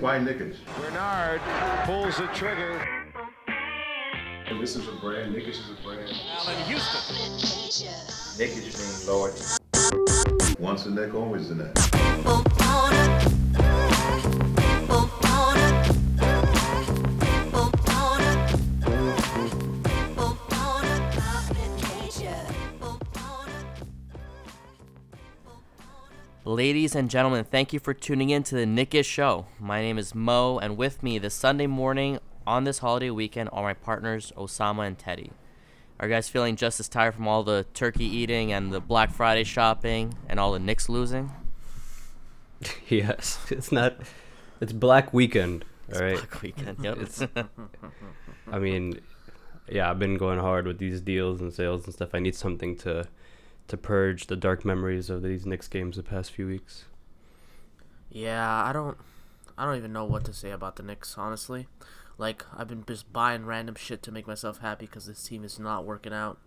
Why Knickers? Bernard pulls the trigger. And this is a brand. Knickers is a brand. Allan Houston. Knickers mean loyalty. Once a neck, always a neck. Ladies and gentlemen, thank you for tuning in to the Knick-ish Show. My name is Mo, and with me this Sunday morning on this holiday weekend are my partners Osama and Teddy. Are you guys feeling just as tired from all the turkey eating and the Black Friday shopping and all the Knicks losing? Yes, it's not. It's Black Weekend. All right. Black weekend. Yep. It's. I mean, yeah, I've been going hard with these deals and sales and stuff. I need something to, to purge the dark memories of these Knicks games the past few weeks. Yeah, I don't I don't even know what to say about the Knicks, honestly. Like I've been just buying random shit to make myself happy because this team is not working out.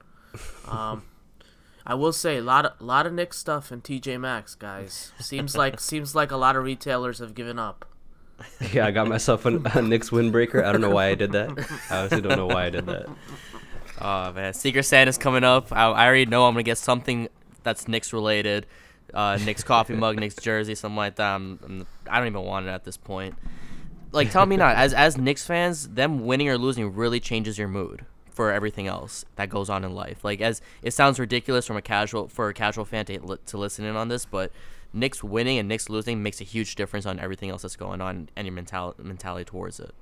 Um, I will say a lot of lot of Knicks stuff in TJ Maxx, guys. Seems like seems like a lot of retailers have given up. yeah, I got myself a, a Knicks windbreaker. I don't know why I did that. I honestly don't know why I did that. Oh man, Secret Santa's coming up. I, I already know I'm gonna get something that's Knicks related, uh, Knicks coffee mug, Knicks jersey, something like that. I'm, I'm, I don't even want it at this point. Like, tell me not. As as Knicks fans, them winning or losing really changes your mood for everything else that goes on in life. Like, as it sounds ridiculous from a casual for a casual fan to to listen in on this, but Knicks winning and Knicks losing makes a huge difference on everything else that's going on and your mental mentality towards it.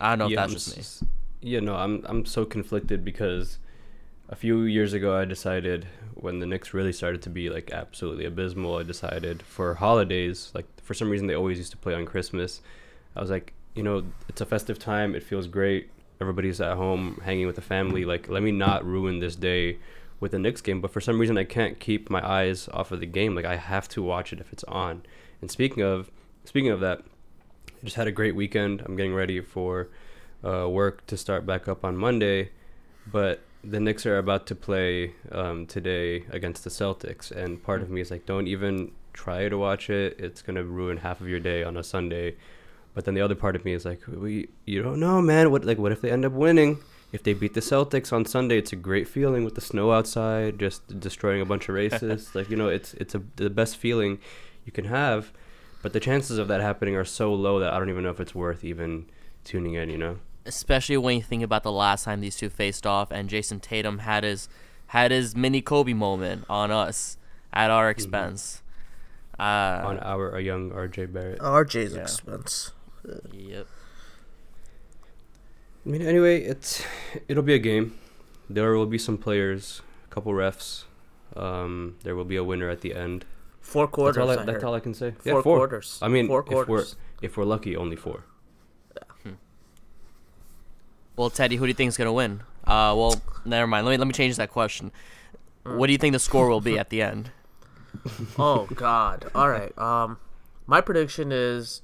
I don't know yeah, if that's just me. S- know, I'm I'm so conflicted because a few years ago I decided when the Knicks really started to be like absolutely abysmal, I decided for holidays, like for some reason they always used to play on Christmas. I was like, you know, it's a festive time, it feels great. Everybody's at home hanging with the family. Like, let me not ruin this day with the Knicks game. But for some reason I can't keep my eyes off of the game. Like I have to watch it if it's on. And speaking of speaking of that, I just had a great weekend. I'm getting ready for uh, work to start back up on Monday, but the Knicks are about to play um, today against the Celtics, and part of me is like, don't even try to watch it. It's gonna ruin half of your day on a Sunday. But then the other part of me is like, we, you don't know, man. What like what if they end up winning? If they beat the Celtics on Sunday, it's a great feeling with the snow outside, just destroying a bunch of races. like you know, it's it's a, the best feeling you can have. But the chances of that happening are so low that I don't even know if it's worth even tuning in. You know. Especially when you think about the last time these two faced off and Jayson Tatum had his had his mini Kobe moment on us at our expense. Uh, on our a young RJ Barrett. RJ's Yeah. expense. yep. I mean, anyway, it's it'll be a game. There will be some players, a couple refs. Um, there will be a winner at the end. Four quarters. That's all. I, I that's all I can say. Four yeah, four quarters. I mean, Four if we're quarters. if we're lucky, only four. Well, Teddy, who do you think is gonna win? Uh, well, never mind. Let me let me change that question. What do you think the score will be at the end? oh God! All right. Um, my prediction is,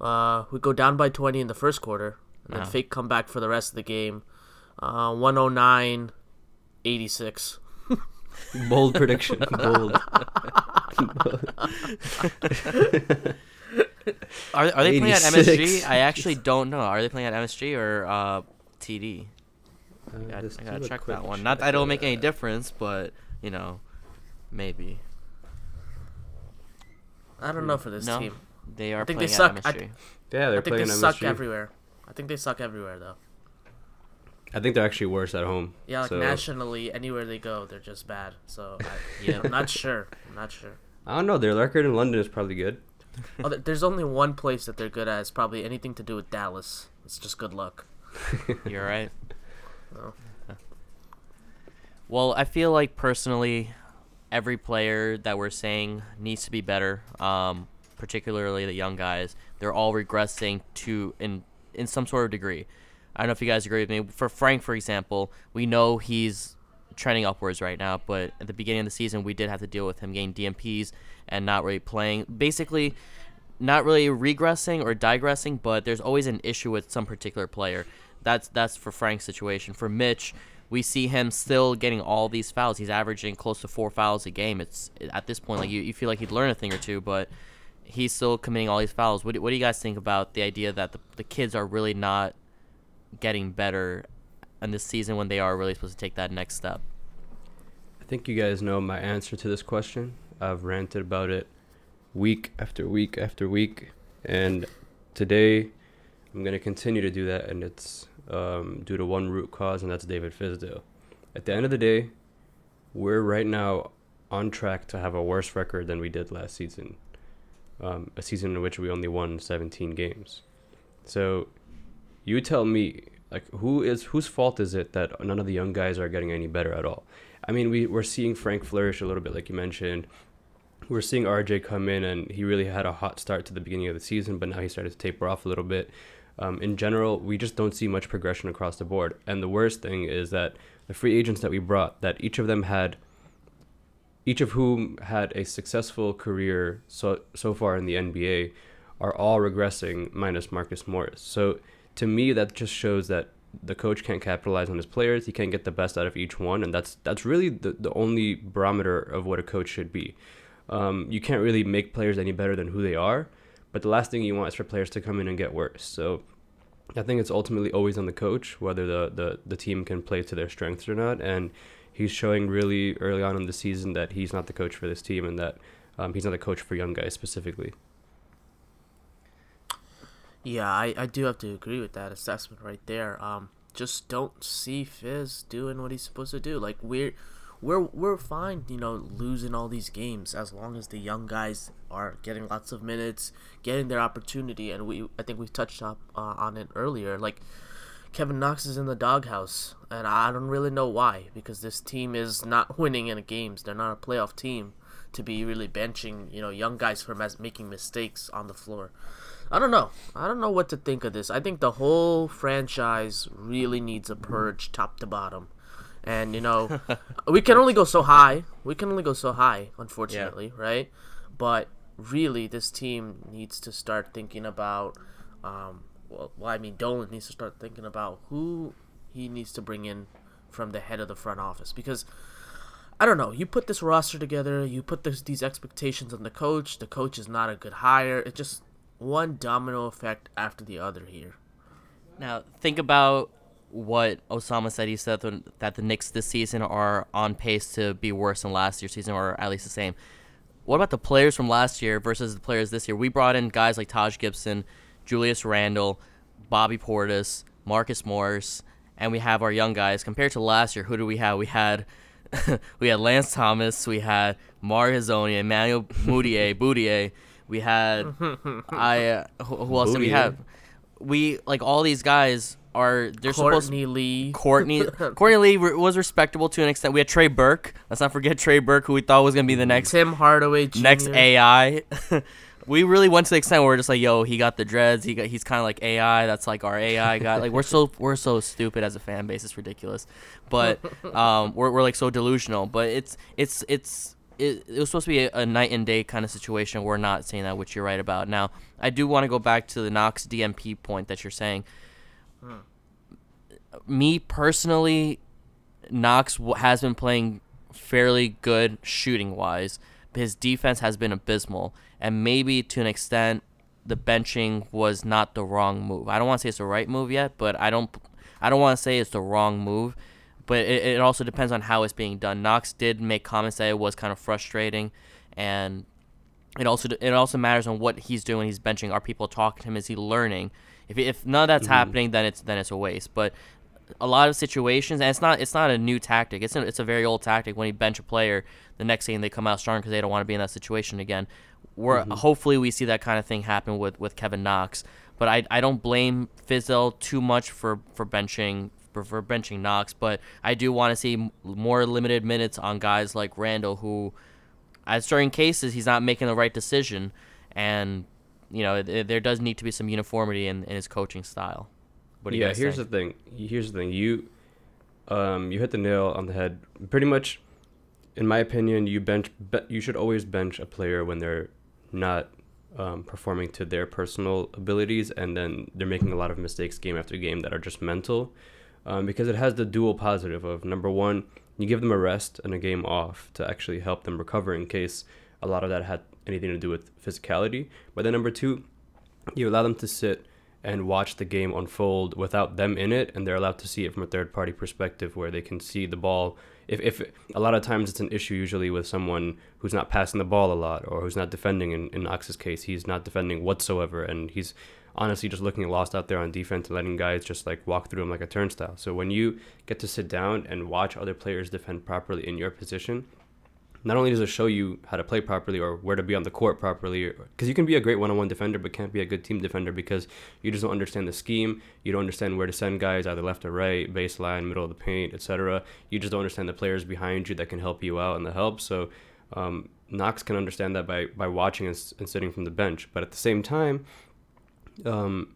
uh, we go down by twenty in the first quarter, and then Uh-huh. fake comeback for the rest of the game. Uh, 109, 86. Bold prediction. Bold. Are are they playing at 86. MSG? I actually don't know. Are they playing at MSG or uh, TD? Uh, I, let's I gotta check that one. Not that check it'll make any difference, but you know, maybe. I don't know for this No, team. they are I think they playing suck. at I- MSG. Yeah, they're I think playing they MSG. suck everywhere. I think they suck everywhere though. I think they're actually worse at home. Yeah, like so, nationally, anywhere they go, they're just bad. So I, Yeah. I'm not sure. I'm not sure. I don't know. Their record in London is probably good. Oh, there- there's only one place that they're good at. It's probably anything to do with Dallas. It's just good luck. You're right. No. Well, I feel like personally, every player that we're saying needs to be better. Um, particularly the young guys, they're all regressing to in in some sort of degree. I don't know if you guys agree with me. For Frank, for example, we know he's trending upwards right now, but at the beginning of the season, we did have to deal with him getting DNPs and not really playing. Basically, not really regressing or digressing, but there's always an issue with some particular player. That's that's for Frank's situation. For Mitch, we see him still getting all these fouls. He's averaging close to four fouls a game. It's at this point like you, you feel like he'd learn a thing or two, but he's still committing all these fouls. What do, what do you guys think about the idea that the, the kids are really not getting better in this season when they are really supposed to take that next step? I think you guys know my answer to this question. I've ranted about it week after week after week, and today I'm going to continue to do that, and it's um, due to one root cause, and that's David Fizdale. At the end of the day, we're right now on track to have a worse record than we did last season, um, a season in which we only won 17 games. So, you tell me, like, who is whose fault is it that none of the young guys are getting any better at all? I mean, we we're seeing Frank flourish a little bit, like you mentioned. We're seeing RJ come in, and he really had a hot start to the beginning of the season, but now he started to taper off a little bit. Um, in general, we just don't see much progression across the board. And the worst thing is that the free agents that we brought, that each of them had, each of whom had a successful career so so far in the NBA, are all regressing, minus Marcus Morris. So to me, that just shows that the coach can't capitalize on his players. He can't get the best out of each one, and that's that's really the, the only barometer of what a coach should be. Um, you can't really make players any better than who they are, but the last thing you want is for players to come in and get worse. So I think it's ultimately always on the coach whether the, the, the team can play to their strengths or not. And he's showing really early on in the season that he's not the coach for this team and that um, he's not the coach for young guys specifically. Yeah, I, I do have to agree with that assessment right there. Um, just don't see Fizz doing what he's supposed to do. Like we're we're we're fine, you know, losing all these games as long as the young guys are getting lots of minutes, getting their opportunity, and we I think we touched up uh, on it earlier. Like Kevin Knox is in the doghouse, and I don't really know why because this team is not winning any games. They're not a playoff team to be really benching, you know, young guys for making mistakes on the floor. I don't know. I don't know what to think of this. I think the whole franchise really needs a purge top to bottom and you know we can only go so high we can only go so high unfortunately yeah. right but really this team needs to start thinking about um, well, well i mean dolan needs to start thinking about who he needs to bring in from the head of the front office because I don't know. You put this roster together, you put this, these expectations on the coach. The coach is not a good hire. It's just one domino effect after the other here. Now, think about what Osama said. He said that the Knicks this season are on pace to be worse than last year's season, or at least the same. What about the players from last year versus the players this year? We brought in guys like Taj Gibson, Julius Randle, Bobby Portis, Marcus Morris, and we have our young guys. Compared to last year, who do we have? We had we had Lance Thomas, we had Mar Hezonja, Emmanuel Mudiay, Boudier. We had I uh, who, who else Boudier. did we have? We like all these guys are they're Courtney supposed Lee. Courtney Courtney Lee was respectable to an extent. We had Trey Burke. Let's not forget Trey Burke, who we thought was gonna be the next Tim Hardaway Jr. next AI. we really went to the extent where we're just like, yo, he got the dreads. He got he's kind of like AI. That's like our AI guy. Like we're so we're so stupid as a fan base. It's ridiculous, but um, we're we're like so delusional. But it's it's it's. It, it was supposed to be a, a night and day kind of situation. We're not saying that, which you're right about. Now, I do want to go back to the Knox DNP point that you're saying me personally, Knox has been playing fairly good shooting wise. His defense has been abysmal, and maybe to an extent, the benching was not the wrong move. I don't want to say it's the right move yet, but I don't, I don't want to say it's the wrong move. But it, it also depends on how it's being done. Knox did make comments that it was kind of frustrating, and it also it also matters on what he's doing. He's benching. Are people talking to him? Is he learning? If, if none of that's mm-hmm. happening, then it's then it's a waste. But a lot of situations, and it's not it's not a new tactic. It's a, it's a very old tactic. When you bench a player, the next game they come out strong because they don't want to be in that situation again. We're mm-hmm. hopefully we see that kind of thing happen with, with Kevin Knox. But I, I don't blame Fizdale too much for for benching for, for benching Knox. But I do want to see more limited minutes on guys like Randle, who, at certain cases, he's not making the right decision, and you know it, there does need to be some uniformity in, in his coaching style. What yeah, here's think? the thing. Here's the thing. You, um, you hit the nail on the head. Pretty much, in my opinion, you bench. Be, you should always bench a player when they're not um, performing to their personal abilities, and then they're making a lot of mistakes game after game that are just mental. Um, because it has the dual positive of number one, you give them a rest and a game off to actually help them recover in case a lot of that had anything to do with physicality. But then number two, you allow them to sit and watch the game unfold without them in it, and they're allowed to see it from a third party perspective where they can see the ball. If, if a lot of times it's an issue usually with someone who's not passing the ball a lot or who's not defending. In, in Knox's case, he's not defending whatsoever, and he's honestly just looking lost out there on defense and letting guys just like walk through him like a turnstile. So when you get to sit down and watch other players defend properly in your position, not only does it show you how to play properly or where to be on the court properly, because you can be a great one-on-one defender but can't be a good team defender because you just don't understand the scheme. You don't understand where to send guys either left or right, baseline, middle of the paint, etc. You just don't understand the players behind you that can help you out and the help. So um, Knox can understand that by by watching and, and sitting from the bench. But at the same time, um,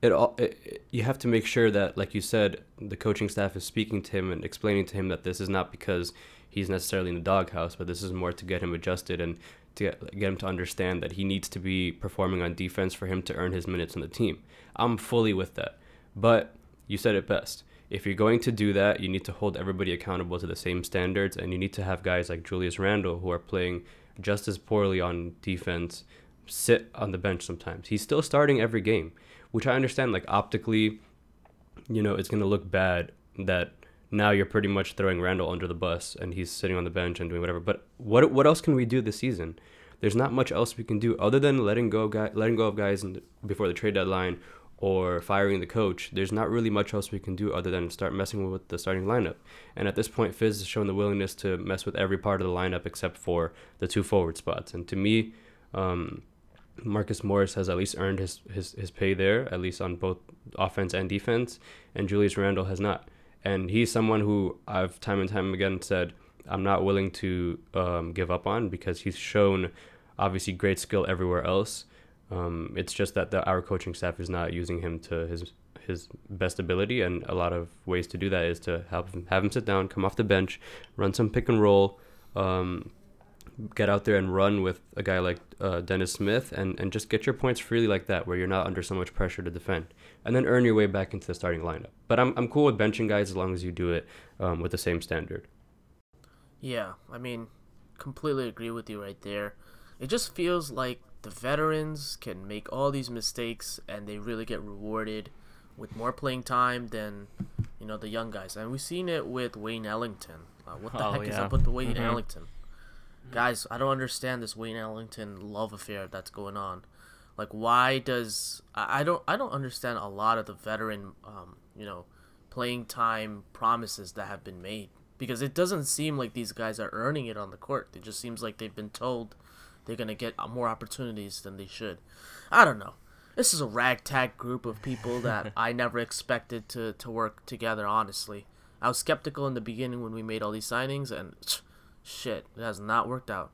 it all it, it, you have to make sure that, like you said, the coaching staff is speaking to him and explaining to him that this is not because he's necessarily in the doghouse, but this is more to get him adjusted and to get, get him to understand that he needs to be performing on defense for him to earn his minutes on the team. I'm fully with that. But you said it best. If you're going to do that, you need to hold everybody accountable to the same standards, and you need to have guys like Julius Randle who are playing just as poorly on defense sit on the bench sometimes. He's still starting every game, which I understand, like optically, you know, it's going to look bad that now you're pretty much throwing Randle under the bus and he's sitting on the bench and doing whatever. But what what else can we do this season? There's not much else we can do other than letting go guy, letting go of guys the, before the trade deadline or firing the coach. There's not really much else we can do other than start messing with the starting lineup. And at this point, Fizz has shown the willingness to mess with every part of the lineup except for the two forward spots. And to me, um, Marcus Morris has at least earned his, his, his pay there, at least on both offense and defense, and Julius Randle has not. And he's someone who I've time and time again said I'm not willing to um, give up on because he's shown obviously great skill everywhere else. Um, it's just that the, our coaching staff is not using him to his his best ability, and a lot of ways to do that is to help him, have him sit down, come off the bench, run some pick and roll, um, get out there and run with a guy like uh, Dennis Smith, and, and just get your points freely like that, where you're not under so much pressure to defend, and then earn your way back into the starting lineup. But I'm I'm cool with benching guys as long as you do it um, with the same standard. Yeah, I mean, completely agree with you right there. It just feels like the veterans can make all these mistakes and they really get rewarded with more playing time than you know the young guys. And we've seen it with Wayne Ellington. Uh, what the Oh, heck is up with the Wayne Mhm. Ellington? Guys, I don't understand this Wayne Ellington love affair that's going on. Like, why does I, don't I don't understand a lot of the veteran, um, you know, playing time promises that have been made because it doesn't seem like these guys are earning it on the court. It just seems like they've been told they're gonna get more opportunities than they should. I don't know. This is a ragtag group of people that I never expected to, to work together. Honestly, I was skeptical in the beginning when we made all these signings, and shit, it has not worked out.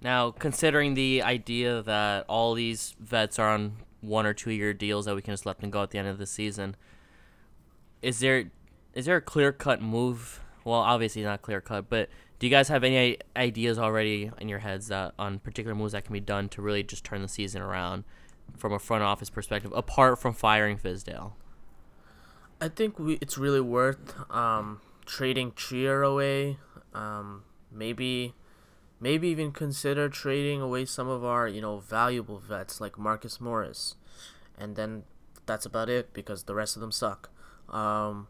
Now, considering the idea that all these vets are on one or two year deals that we can just let them go at the end of the season, is there is there a clear cut move? Well, obviously not clear cut, but do you guys have any ideas already in your heads that on particular moves that can be done to really just turn the season around from a front office perspective, apart from firing Fizdale? I think we it's really worth um, trading Trier away. Um, maybe, maybe even consider trading away some of our you know valuable vets like Marcus Morris, and then that's about it because the rest of them suck. Um,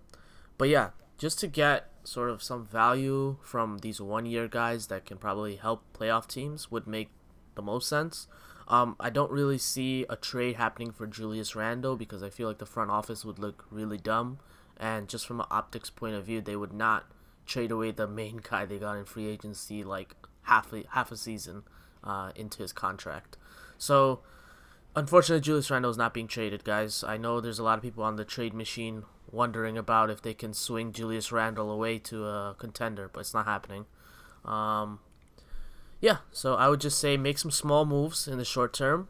but yeah, just to get sort of some value from these one year guys that can probably help playoff teams would make the most sense. Um, I don't really see a trade happening for Julius Randle because I feel like the front office would look really dumb, and just from an optics point of view, they would not trade away the main guy they got in free agency like half a half a season uh, into his contract. So, unfortunately, Julius Randle is not being traded, guys. I know there's a lot of people on the trade machine wondering about if they can swing Julius Randle away to a contender, but it's not happening. Um, yeah, so I would just say make some small moves in the short term.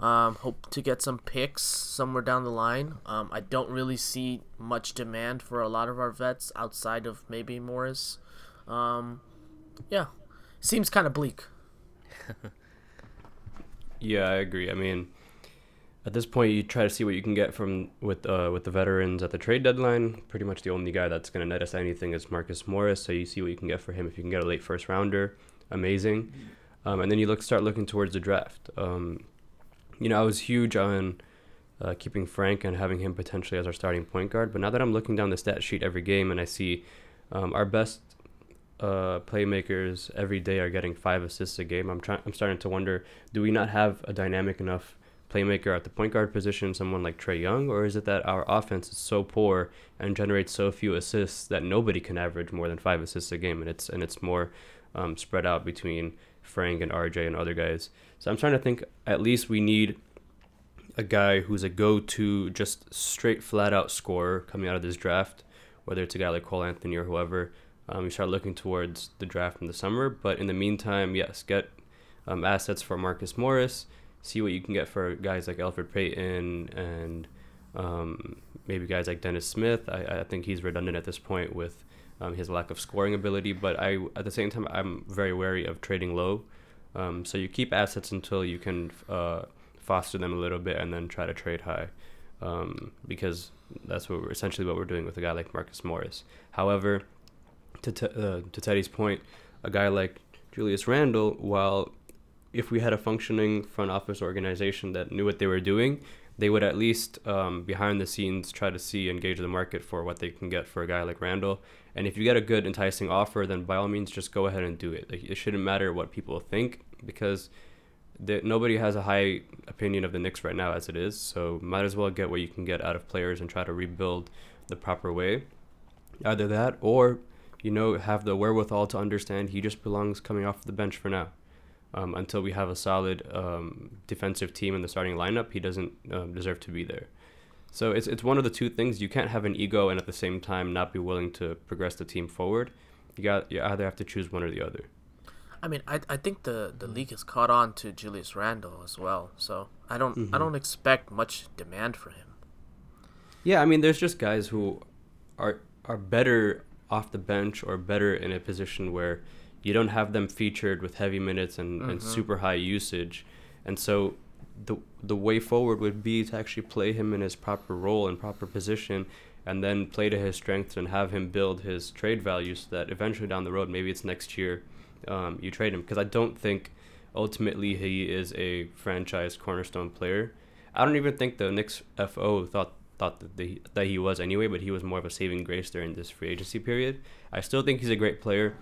Um, hope to get some picks somewhere down the line. Um, I don't really see much demand for a lot of our vets outside of maybe Morris. Um, yeah, seems kind of bleak. Yeah, I agree. I mean, at this point, you try to see what you can get from with uh, with the veterans at the trade deadline. Pretty much the only guy that's going to net us anything is Marcus Morris. So you see what you can get for him. If you can get a late first rounder, amazing. Um, and then you look start looking towards the draft. Um, you know, I was huge on uh, keeping Frank and having him potentially as our starting point guard. But now that I'm looking down the stat sheet every game and I see um, our best uh, playmakers every day are getting five assists a game, I'm trying. I'm starting to wonder: Do we not have a dynamic enough playmaker at the point guard position, someone like Trae Young, or is it that our offense is so poor and generates so few assists that nobody can average more than five assists a game, and it's and it's more um, spread out between Frank and RJ and other guys. So I'm trying to think. At least we need a guy who's a go-to, just straight, flat-out scorer coming out of this draft. Whether it's a guy like Cole Anthony or whoever, um, you start looking towards the draft in the summer. But in the meantime, yes, get um, assets for Marcus Morris. See what you can get for guys like Elfrid Payton and um, maybe guys like Dennis Smith. I, I think he's redundant at this point with um, his lack of scoring ability. But I, at the same time, I'm very wary of trading low. Um, so you keep assets until you can uh, foster them a little bit and then try to trade high, um, because that's what essentially what we're doing with a guy like Marcus Morris. However, to t- uh, to Teddy's point, a guy like Julius Randle, while if we had a functioning front office organization that knew what they were doing, they would at least um, behind the scenes try to see and gauge the market for what they can get for a guy like Randle. And if you get a good enticing offer, then by all means just go ahead and do it. Like, it shouldn't matter what people think because the, nobody has a high opinion of the Knicks right now as it is. So might as well get what you can get out of players and try to rebuild the proper way. Either that or you know have the wherewithal to understand he just belongs coming off the bench for now um, until we have a solid um, defensive team in the starting lineup, he doesn't um, deserve to be there. So it's it's one of the two things. You can't have an ego and at the same time not be willing to progress the team forward. You got you either have to choose one or the other. I mean, I, I think the, the league has caught on to Julius Randle as well, so I don't mm-hmm. I don't expect much demand for him. Yeah, I mean, there's just guys who are are better off the bench or better in a position where you don't have them featured with heavy minutes and, mm-hmm. and super high usage. And so the the way forward would be to actually play him in his proper role and proper position and then play to his strengths and have him build his trade value so that eventually down the road, maybe it's next year, um, you trade him. Because I don't think ultimately he is a franchise cornerstone player. I don't even think the Knicks FO thought thought that, the, that he was anyway, but he was more of a saving grace during this free agency period. I still think he's a great player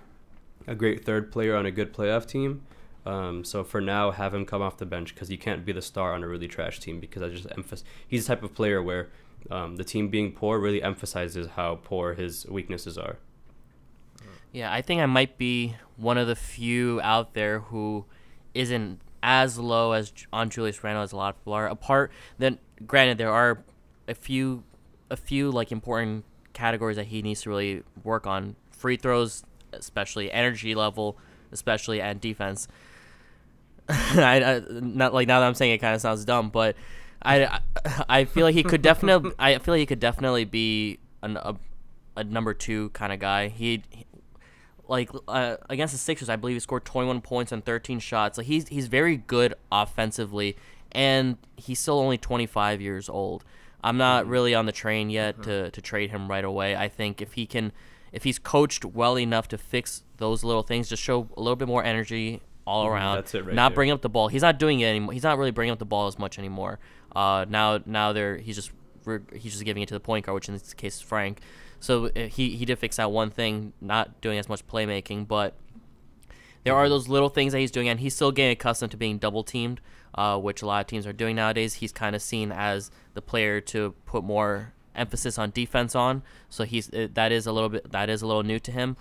a great third player on a good playoff team. Um, so for now, have him come off the bench because he can't be the star on a really trash team because I just emphasize he's the type of player where um, the team being poor really emphasizes how poor his weaknesses are. Yeah, I think I might be one of the few out there who isn't as low as on Julius Randle as a lot of people are. Apart, then granted, there are a few, a few like important categories that he needs to really work on. Free throws especially energy level, especially and defense. I, I, not like now that I'm saying it kind of sounds dumb, but I I feel like he could definitely I feel like he could definitely be an, a a number two kind of guy. He, he like uh, against the Sixers, I believe he scored 21 points on 13 shots. Like he's he's very good offensively, and he's still only 25 years old. I'm not mm-hmm. really on the train yet mm-hmm. to to trade him right away. I think if he can if he's coached well enough to fix those little things, just show a little bit more energy all mm-hmm. around. That's it right Not there. bring up the ball. He's not doing it anymore. He's not really bringing up the ball as much anymore. Uh, now now they're he's just he's just giving it to the point guard, which in this case is Frank. So uh, he he did fix that one thing, not doing as much playmaking, but there are those little things that he's doing, and he's still getting accustomed to being double teamed, uh, which a lot of teams are doing nowadays. He's kind of seen as the player to put more emphasis on defense on. So he's that is a little bit that is a little new to him,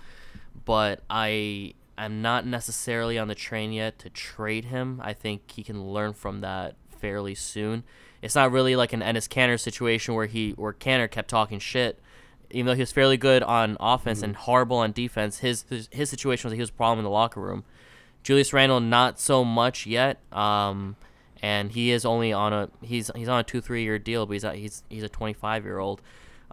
but I am not necessarily on the train yet to trade him. I think he can learn from that fairly soon. It's not really like an Enes Kanter situation where he where Kanter kept talking shit. Even though he was fairly good on offense mm-hmm. and horrible on defense, his, his his situation was that he was a problem in the locker room. Julius Randle not so much yet. Um, and he is only on a he's he's on a two three year deal, but he's a, he's he's a 25 year old.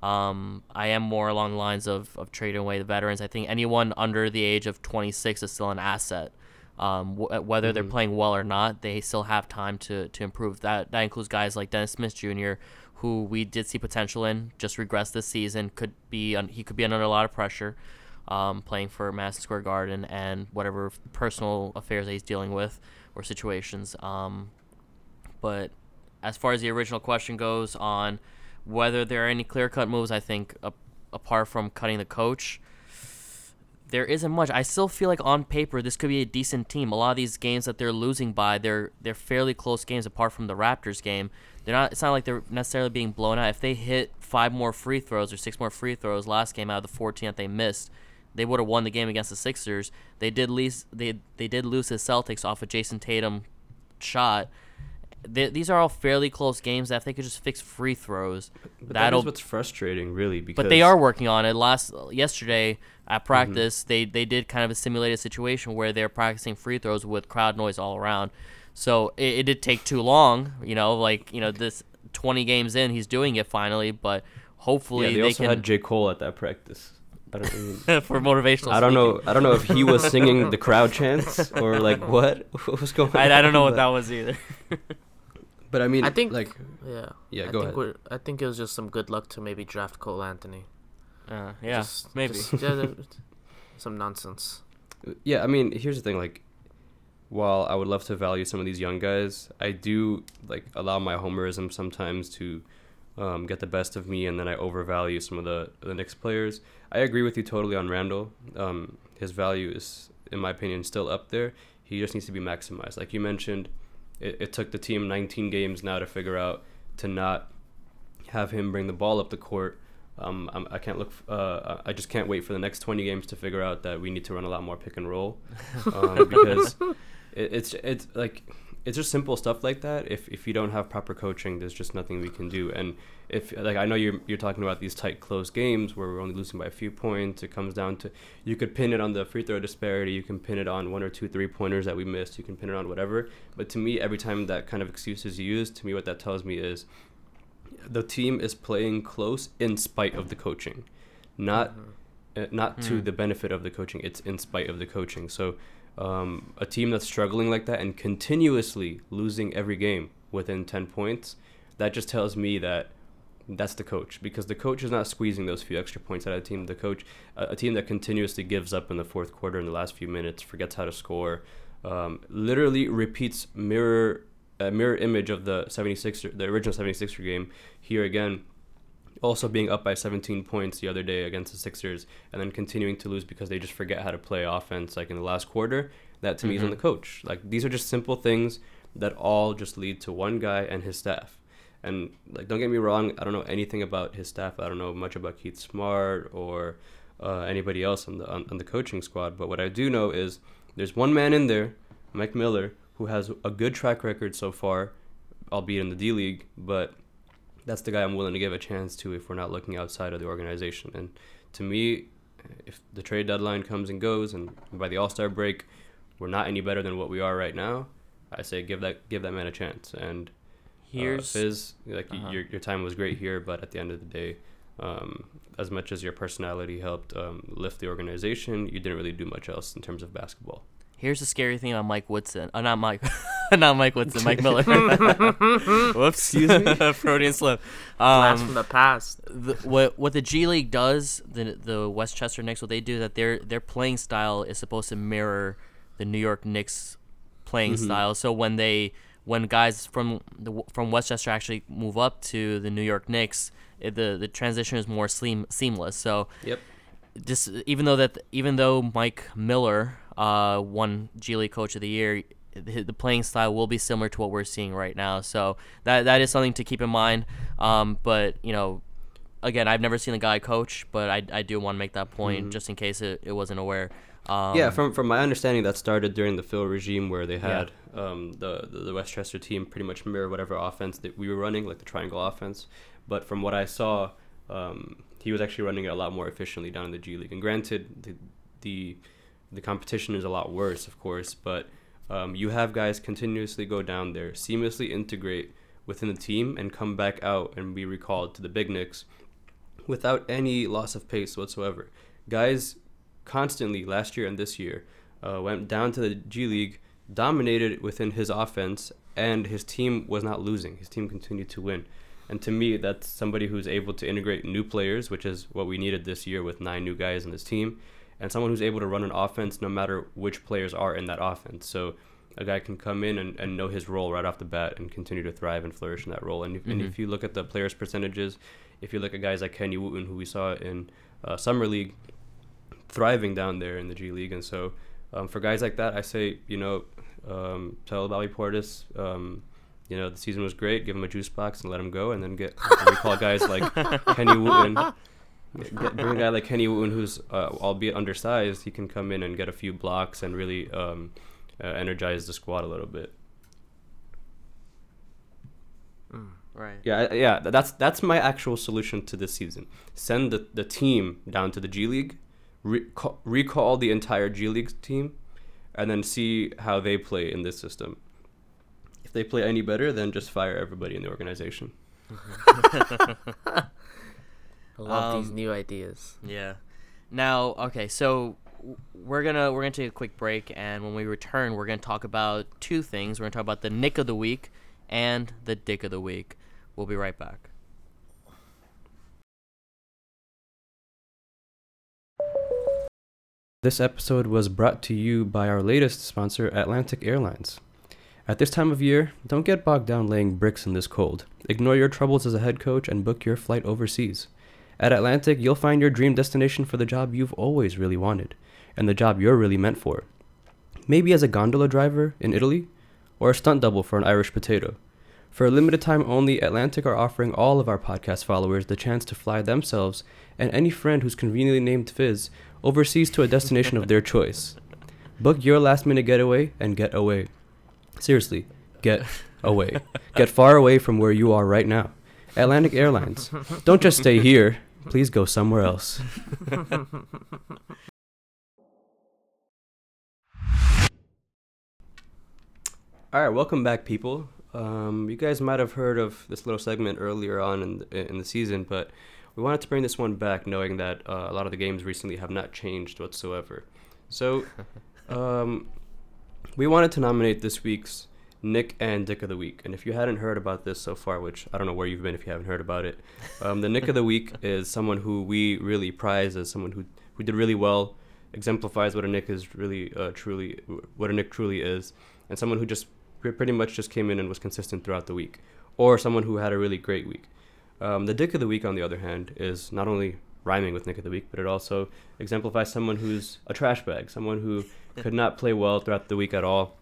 Um, I am more along the lines of, of trading away the veterans. I think anyone under the age of 26 is still an asset. Um, w- whether mm-hmm. they're playing well or not, they still have time to, to improve. That that includes guys like Dennis Smith Jr., who we did see potential in, just regressed this season. Could be un- he could be under a lot of pressure. um, playing for Madison Square Garden and whatever personal affairs he's dealing with or situations. Um, but as far as the original question goes on whether there are any clear cut moves, I think apart from cutting the coach, there isn't much. I still feel like on paper this could be a decent team. A lot of these games that they're losing by, they're they're fairly close games apart from the Raptors game. They're not. It's not like they're necessarily being blown out. If they hit five more free throws or six more free throws last game out of the 14 that they missed, they would have won the game against the Sixers. They did lose. They they did lose the Celtics off a Jayson Tatum shot. They, these are all fairly close games that if they could just fix free throws, But that that'll is what's frustrating, really. Because but they are working on it. Last yesterday at mm-hmm. practice, they they did kind of a simulated situation where they're practicing free throws with crowd noise all around. So it, it did take too long, you know, like you know this 20 games in, he's doing it finally, but hopefully Yeah, they, they, also can had J Cole at that practice. I don't. Even, for motivational. I don't know. I don't know if he was singing the crowd chants or like what. What was going on? I, I don't know what that was either. But I mean, I think like yeah. Yeah, I go think ahead. I think it was just some good luck to maybe draft Cole Anthony. Uh, yeah, Just- maybe. just- yeah, some nonsense. Yeah, I mean, here's the thing. Like, while I would love to value some of these young guys, I do like allow my homerism sometimes to um, get the best of me, and then I overvalue some of the the Knicks players. I agree with you totally on Randle. Um, his value is, in my opinion, still up there. He just needs to be maximized. Like you mentioned, it, it took the team 19 games now to figure out to not have him bring the ball up the court. Um, I'm, I can't look. f- Uh, I just can't wait for the next 20 games to figure out that we need to run a lot more pick and roll, um, because it, it's it's like it's just simple stuff like that. If if you don't have proper coaching, there's just nothing we can do. And if like I know you're you're talking about these tight close games where we're only losing by a few points, it comes down to you could pin it on the free throw disparity, you can pin it on one or two three pointers that we missed, you can pin it on whatever. But to me, every time that kind of excuse is used, to me what that tells me is the team is playing close in spite of the coaching, not uh, not to the benefit of the coaching. It's in spite of the coaching. So um, a team that's struggling like that and continuously losing every game within ten points, that just tells me that that's the coach because the coach is not squeezing those few extra points out of the team. The coach, a, a team that continuously gives up in the fourth quarter in the last few minutes, forgets how to score, um, literally repeats mirror a mirror image of the 76er, the original 76er game here again. Also being up by 17 points the other day against the Sixers, and then continuing to lose because they just forget how to play offense. Like in the last quarter, that to me is on the coach. Like these are just simple things that all just lead to one guy and his staff. And like, don't get me wrong, I don't know anything about his staff. I don't know much about Keith Smart or uh, anybody else on the on, on the coaching squad. But what I do know is there's one man in there, Mike Miller, who has a good track record so far, albeit in the D League. But that's the guy I'm willing to give a chance to if we're not looking outside of the organization. And to me, if the trade deadline comes and goes, and by the All Star break, we're not any better than what we are right now, I say give that give that man a chance. And Here's uh, Fizz, like Uh-huh. your your time was great here, but at the end of the day, um, as much as your personality helped um, lift the organization, you didn't really do much else in terms of basketball. Here's the scary thing about Mike Woodson. Uh, not Mike, not Mike Woodson. Mike Miller. Whoops. Excuse me. Freudian slip. Blast Um, from the past. the, what what the G League does, the the Westchester Knicks, what they do is that their their playing style is supposed to mirror the New York Knicks playing style. So when they when guys from the from Westchester actually move up to the New York Knicks, it, the the transition is more seam, seamless. So Yep. just even though that even though Mike Miller uh, won G League Coach of the Year, the the playing style will be similar to what we're seeing right now. So that that is something to keep in mind. Um, but you know, again, I've never seen the guy coach, but I, I do want to make that point just in case it, it wasn't aware. Um, yeah, from from my understanding, that started during the Phil regime, where they had um, the, the the Westchester team pretty much mirror whatever offense that we were running, like the triangle offense. But from what I saw, um, he was actually running it a lot more efficiently down in the G League. And granted, the the, the competition is a lot worse, of course, but um, you have guys continuously go down there, seamlessly integrate within the team, and come back out and be recalled to the Big Knicks without any loss of pace whatsoever. Guys constantly last year and this year uh, went down to the G League, dominated within his offense, and his team was not losing. His team continued to win. And to me, that's somebody who's able to integrate new players, which is what we needed this year with nine new guys in this team, and someone who's able to run an offense no matter which players are in that offense. So a guy can come in and, and know his role right off the bat and continue to thrive and flourish in that role. And if, and if you look at the players' percentages, if you look at guys like Kenny Wooten, who we saw in uh, Summer League, thriving down there in the G League. And so um, for guys like that, I say, you know, um, tell Bobby Portis, um, you know, the season was great. Give him a juice box and let him go, and then get recall guys like Kenny Wooten. Get, get- bring a guy like Kenny Wooten, who's uh, albeit undersized, he can come in and get a few blocks and really um, uh, energize the squad a little bit. Right. Yeah, yeah. That's that's my actual solution to this season. Send the, the team down to the G League, re- ca- recall the entire G League team, and then see how they play in this system. If they play any better, then just fire everybody in the organization. I love these Um, new ideas. Yeah. Now, okay, so we're gonna we're gonna take a quick break, and when we return, we're gonna talk about two things. We're gonna talk about the Knick of the week and the Dick of the week. We'll be right back. This episode was brought to you by our latest sponsor, Atlantic Airlines. At this time of year, don't get bogged down laying bricks in this cold. Ignore your troubles as a head coach and book your flight overseas. At Atlantic, you'll find your dream destination for the job you've always really wanted, and the job you're really meant for. Maybe as a gondola driver in Italy, or a stunt double for an Irish potato. For a limited time only, Atlantic are offering all of our podcast followers the chance to fly themselves and any friend who's conveniently named Fizz overseas to a destination of their choice. Book your last minute getaway and get away. Seriously, get away. Get far away from where you are right now. Atlantic Airlines. Don't just stay here. Please go somewhere else. All right, welcome back, people. Um, you guys might have heard of this little segment earlier on in the, in the season, but we wanted to bring this one back, knowing that uh, a lot of the games recently have not changed whatsoever. So, um, we wanted to nominate this week's Knick and Dick of the Week. And if you hadn't heard about this so far, which I don't know where you've been if you haven't heard about it, um, the Knick of the Week is someone who we really prize as someone who, who did really well, exemplifies what a Knick is really, uh, truly, what a Knick truly is, and someone who just pretty much just came in and was consistent throughout the week, or someone who had a really great week. Um, the Dick of the Week, on the other hand, is not only rhyming with Knick of the Week, but it also exemplifies someone who's a trash bag, someone who could not play well throughout the week at all,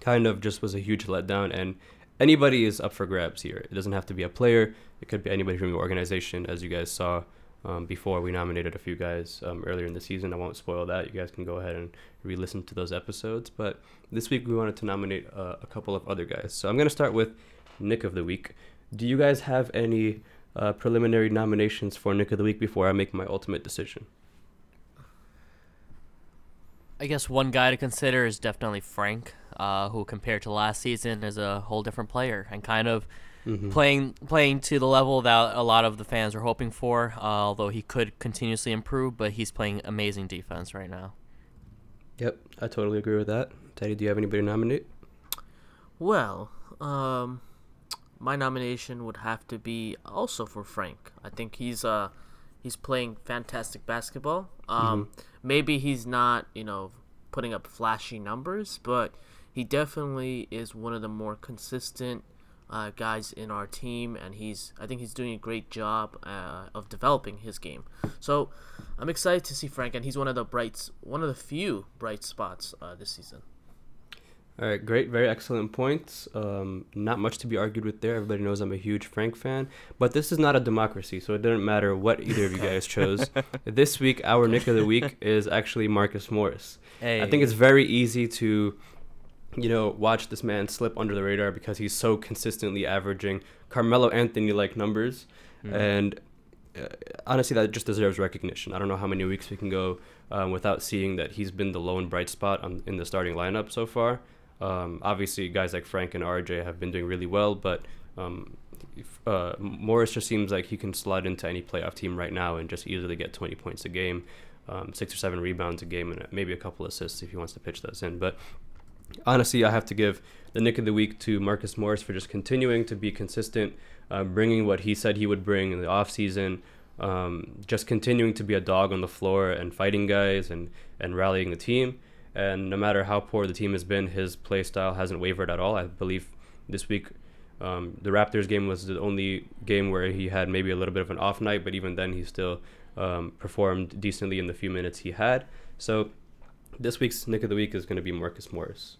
kind of just was a huge letdown. And anybody is up for grabs here. It doesn't have to be a player, it could be anybody from the organization, as you guys saw. Um, before we nominated a few guys um, earlier in the season, I won't spoil that. You guys can go ahead and re-listen to those episodes. But this week we wanted to nominate uh, a couple of other guys. So I'm gonna start with Knick of the Week. Do you guys have any uh, preliminary nominations for Knick of the Week before I make my ultimate decision? I guess one guy to consider is definitely Frank, uh, who compared to last season is a whole different player and kind of playing playing to the level that a lot of the fans are hoping for. Uh, although he could continuously improve, but he's playing amazing defense right now. Yep, I totally agree with that. Teddy, do you have anybody to nominate? Well, um, my nomination would have to be also for Frank. I think he's uh he's playing fantastic basketball. Um, maybe he's not you know putting up flashy numbers, but he definitely is one of the more consistent uh, guys in our team, and he's I think he's doing a great job uh, of developing his game. So I'm excited to see Frank, and he's one of the brights, one of the few bright spots uh, this season. All right, great, very excellent points. Um, not much to be argued with there. Everybody knows I'm a huge Frank fan, but this is not a democracy, so it doesn't matter what either of you guys chose. this week, our Knick of the Week is actually Marcus Morris. I think it's very easy to, you know, watch this man slip under the radar because he's so consistently averaging Carmelo Anthony like numbers, and uh, honestly, that just deserves recognition. I don't know how many weeks we can go um, without seeing that he's been the lone bright spot on, in the starting lineup so far. Um, obviously, guys like Frank and RJ have been doing really well, but um, uh, Morris just seems like he can slot into any playoff team right now and just easily get 20 points a game, um, six or seven rebounds a game, and maybe a couple assists if he wants to pitch those in. But honestly, I have to give the Knick of the Week to Marcus Morris for just continuing to be consistent, uh, bringing what he said he would bring in the offseason, um, just continuing to be a dog on the floor and fighting guys and, and rallying the team. And no matter how poor the team has been, his play style hasn't wavered at all. I believe this week um, the Raptors game was the only game where he had maybe a little bit of an off night, but even then he still um, performed decently in the few minutes he had. So this week's Knick of the Week is going to be Marcus Morris.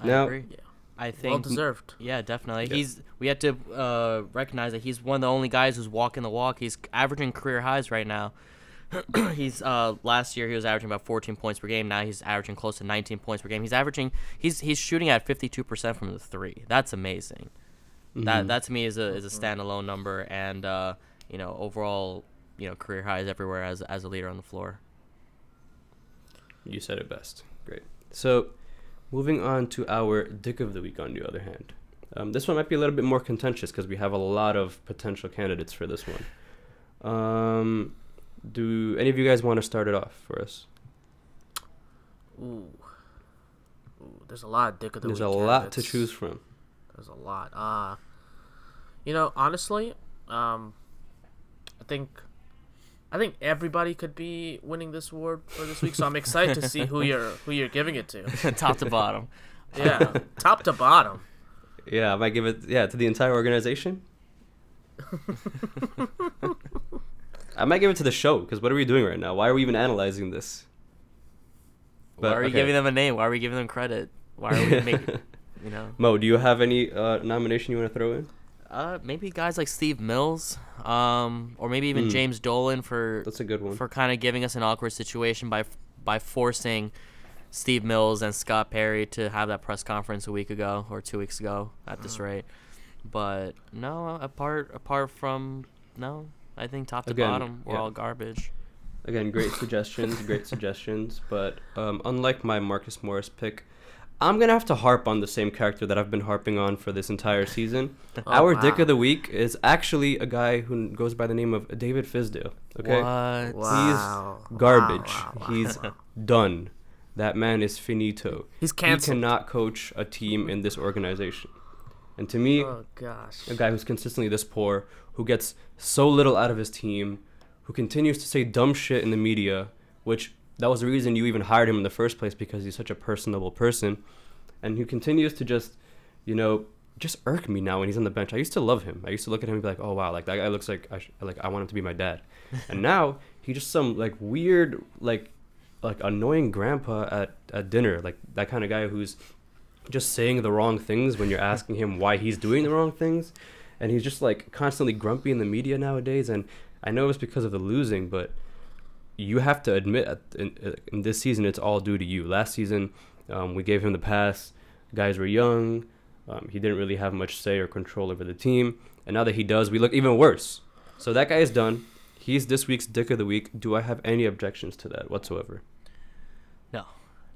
I Now- agree. Yeah. I think Well deserved. Yeah, definitely. Yeah. He's we have to uh, recognize that he's one of the only guys who's walking the walk. He's averaging career highs right now. he's uh last year he was averaging about 14 points per game. Now he's averaging close to 19 points per game. He's averaging he's he's shooting at 52% from the 3. That's amazing. That that to me is a is a standalone number and uh you know, overall, you know, career highs everywhere as as a leader on the floor. You said it best. Great. So, moving on to our Dick of the Week, on the other hand. Um, this one might be a little bit more contentious because we have a lot of potential candidates for this one. Um, do any of you guys want to start it off for us? Ooh. Ooh, there's a lot of dick of the There's week There's a lot to choose from. There's a lot. Uh you know, honestly, um I think I think everybody could be winning this award for this week, so I'm excited to see who you're who you're giving it to. Top to bottom. Yeah, top to bottom. Yeah, I might give it yeah to the entire organization. I might give it to the show because what are we doing right now? Why are we even analyzing this? Why are we okay. giving them a name? Why are we giving them credit? Why are we making you know? Mo, do you have any uh, nomination you want to throw in? Uh, maybe guys like Steve Mills, um, or maybe even Hmm. James Dolan for That's a good one. for kind of giving us an awkward situation by by forcing Steve Mills and Scott Perry to have that press conference a week ago or two weeks ago at this rate. But no, apart apart from no, I think top to Again, bottom we're yeah. all garbage. Again, great suggestions, great suggestions. But um, unlike my Marcus Morris pick, I'm gonna have to harp on the same character that I've been harping on for this entire season. Oh, Our dick of the week is actually a guy who goes by the name of David Fizdale. Okay, What? Wow. he's garbage. Wow, wow, He's done. That man is finito. He's canceled. He cannot coach a team in this organization. And to me, Oh gosh. a guy who's consistently this poor, who gets so little out of his team, who continues to say dumb shit in the media, which that was the reason you even hired him in the first place because he's such a personable person, and he continues to just, you know, just irk me now when he's on the bench. I used to love him. I used to look at him and be like, oh wow, like that guy looks like I sh- like I want him to be my dad, and now he just some like weird like like annoying grandpa at at dinner, like that kind of guy who's just saying the wrong things when you're asking him why he's doing the wrong things. And he's just like constantly grumpy in the media nowadays. And i know it's because of the losing but you have to admit in, in this season it's all due to you. Last season um, we gave him the pass. Guys were young. Um, he didn't really have much say or control over the team. And now that he does we look even worse. So that guy is done. He's this week's dick of the week. Do i have any objections to that whatsoever? No,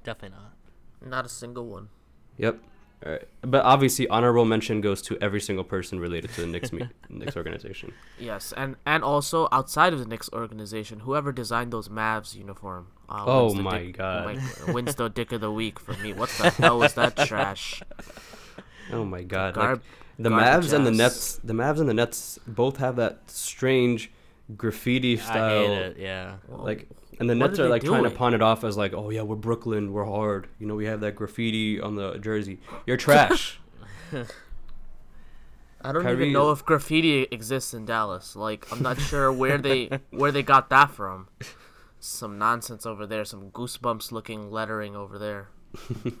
definitely not. Not a single one. Yep. All right. But obviously, honorable mention goes to every single person related to the Knicks, me- Knicks organization. Yes, and and also outside of the Knicks organization, whoever designed those Mavs uniform. Uh, Oh my dick, God. like, wins the dick of the week for me. What the hell is that trash? Oh my God! Garb- like, the garbage Mavs and the. Nets, the Mavs and the Nets both have that strange graffiti I style. hate it. Yeah. Like, and the What Nets are are they like trying to pawn it off as like, oh yeah, we're Brooklyn, we're hard. You know, we have that graffiti on the jersey. You're trash. I don't Kyrie- even know if graffiti exists in Dallas. Like, I'm not sure where they where they got that from. Some nonsense over there. Some goosebumps looking lettering over there.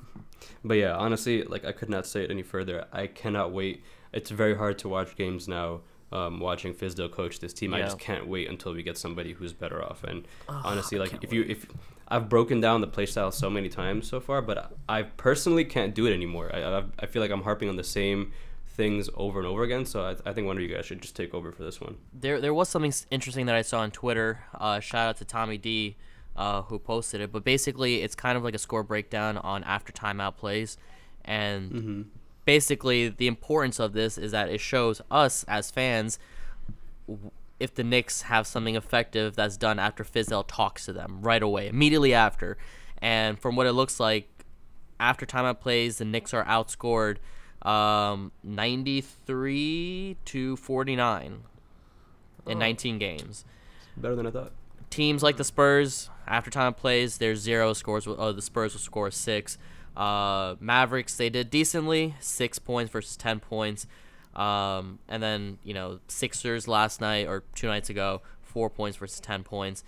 But yeah, honestly, like I could not say it any further. I cannot wait. It's very hard to watch games now. Um, watching Fizdale coach this team, I just can't wait until we get somebody who's better off. And Oh, honestly, like if you if I've broken down the play style so many times so far, but I personally can't do it anymore. I I, I feel like I'm harping on the same things over and over again. So I, I think one of you guys should just take over for this one. There, there was something interesting that I saw on Twitter. Uh, shout out to Tommy D, uh, who posted it. But basically, it's kind of like a score breakdown on after timeout plays, and basically the importance of this is that it shows us as fans if the Knicks have something effective that's done after Fizdale talks to them right away, immediately after. And from what it looks like, after timeout plays, the Knicks are outscored um, 93 to 49. in Oh. 19 games. Better than I thought. Teams like the Spurs, after time plays, there's zero scores. Oh, the Spurs will score six. Uh, Mavericks, they did decently, six points versus 10 points. Um, and then, you know, Sixers last night or two nights ago, four points versus 10 points.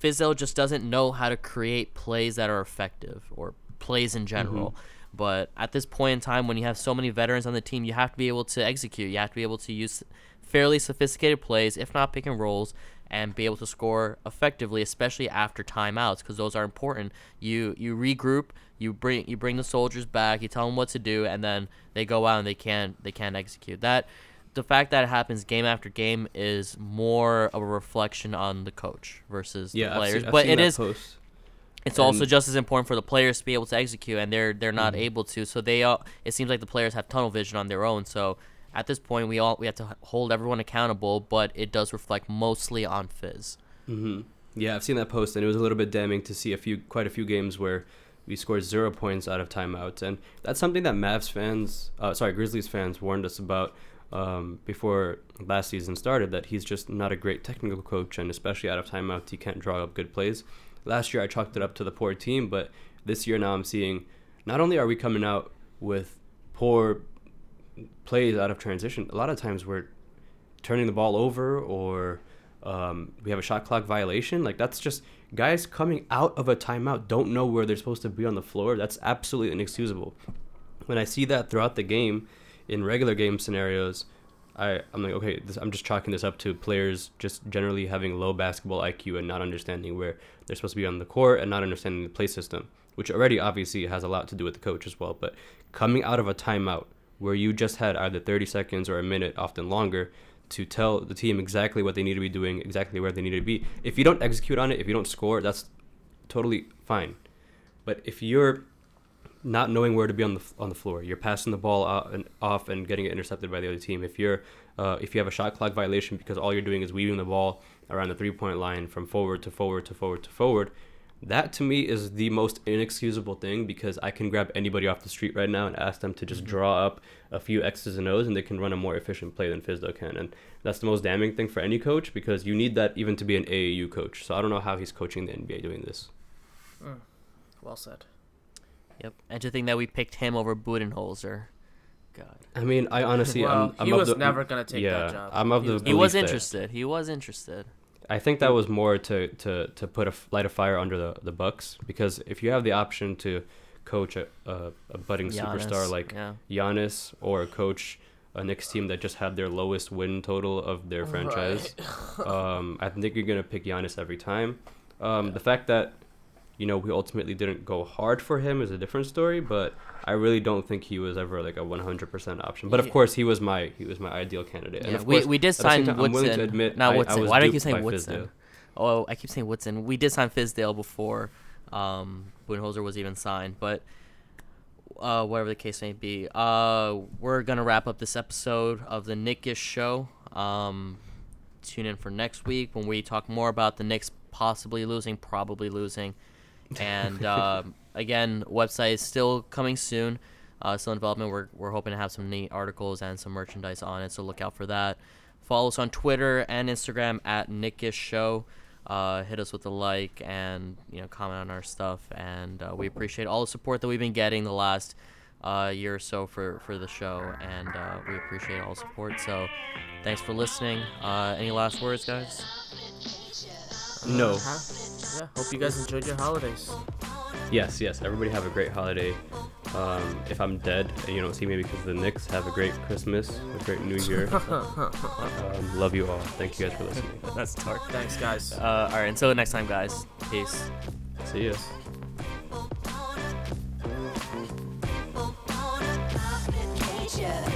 Fizdale just doesn't know how to create plays that are effective or plays in general. But at this point in time, when you have so many veterans on the team, you have to be able to execute. You have to be able to use fairly sophisticated plays, if not pick and rolls, and be able to score effectively, especially after timeouts, because those are important. You you regroup, you bring you bring the soldiers back, you tell them what to do, and then they go out and they can't they can't execute that. The fact that it happens game after game is more of a reflection on the coach versus Yeah, the I've players. seen- I've but it is post. it's also just as important for the players to be able to execute, and they're they're not Mm-hmm. able to. So they all it seems like the players have tunnel vision on their own. So at this point, we all we have to hold everyone accountable, but it does reflect mostly on Fizz. Yeah, I've seen that post, and it was a little bit damning to see a few, quite a few games where we scored zero points out of timeouts, and that's something that Mavs fans, uh, sorry, Grizzlies fans warned us about um, before last season started. That he's just not a great technical coach, and especially out of timeouts, he can't draw up good plays. Last year, I chalked it up to the poor team, but this year now I'm seeing not only are we coming out with poor plays out of transition, a lot of times we're turning the ball over or um, we have a shot clock violation. Like that's just guys coming out of a timeout don't know where they're supposed to be on the floor. That's absolutely inexcusable. When I see that throughout the game, in regular game scenarios, I I'm like okay, this, I'm just chalking this up to players just generally having low basketball IQ and not understanding where they're supposed to be on the court and not understanding the play system, which already obviously has a lot to do with the coach as well. But coming out of a timeout where you just had either 30 seconds or a minute, often longer, to tell the team exactly what they need to be doing, exactly where they need to be. If you don't execute on it, if you don't score, that's totally fine. But if you're not knowing where to be on the on the floor, you're passing the ball out and off and getting it intercepted by the other team. If you're uh, if you have a shot clock violation because all you're doing is weaving the ball around the three point line from forward to forward to forward to forward, that to me is the most inexcusable thing because I can grab anybody off the street right now and ask them to just mm-hmm. draw up a few X's and O's and they can run a more efficient play than Fizdo can. And that's the most damning thing for any coach because you need that even to be an AAU coach. So I don't know how he's coaching the NBA doing this. Mm. Well said. Yep. And to think that we picked him over Budenholzer. God. I mean, I honestly, well, I'm, I'm he was the- never gonna take yeah, that job. I'm of He the. was He was belief that- interested. He was interested. I think that was more to to to put a light a fire under the the Bucks because if you have the option to coach a a, a budding superstar like yeah. Giannis or coach a Knicks team that just had their lowest win total of their franchise, um, I think you're gonna pick Giannis every time. Um, The fact that you know we ultimately didn't go hard for him is a different story, but I really don't think he was ever like a 100% option. But of Yeah. course, he was my he was my ideal candidate. and of we, course, we did at the same sign time, I'm willing Woodson. to admit not I- I Woodson. was Why do I keep saying Woodson? Fizdale. Oh, I keep saying Woodson. We did sign Fizdale before um, Budenholzer was even signed, but uh, whatever the case may be, uh, we're gonna wrap up this episode of the Knick-ish Show. Um, tune in for next week when we talk more about the Knicks possibly losing, probably losing, and um again, website is still coming soon. Uh, still in development. We're, we're hoping to have some neat articles and some merchandise on it, so look out for that. Follow us on Twitter and Instagram at Knick-ish Show. Uh, hit us with a like and you know comment on our stuff, and uh, we appreciate all the support that we've been getting the last uh, year or so for for the show, and uh, we appreciate all the support. So, thanks for listening. Uh, any last words, guys? No. Uh-huh. Yeah, hope you guys enjoyed your holidays. Yes, yes. Everybody have a great holiday. Um, if I'm dead and you don't see me because of the Knicks, have a great Christmas, a great New Year. um, love you all. Thank you guys for listening. That's dark. Thanks, guys. Uh, all right. Until next time, guys. Peace. See ya. Yeah.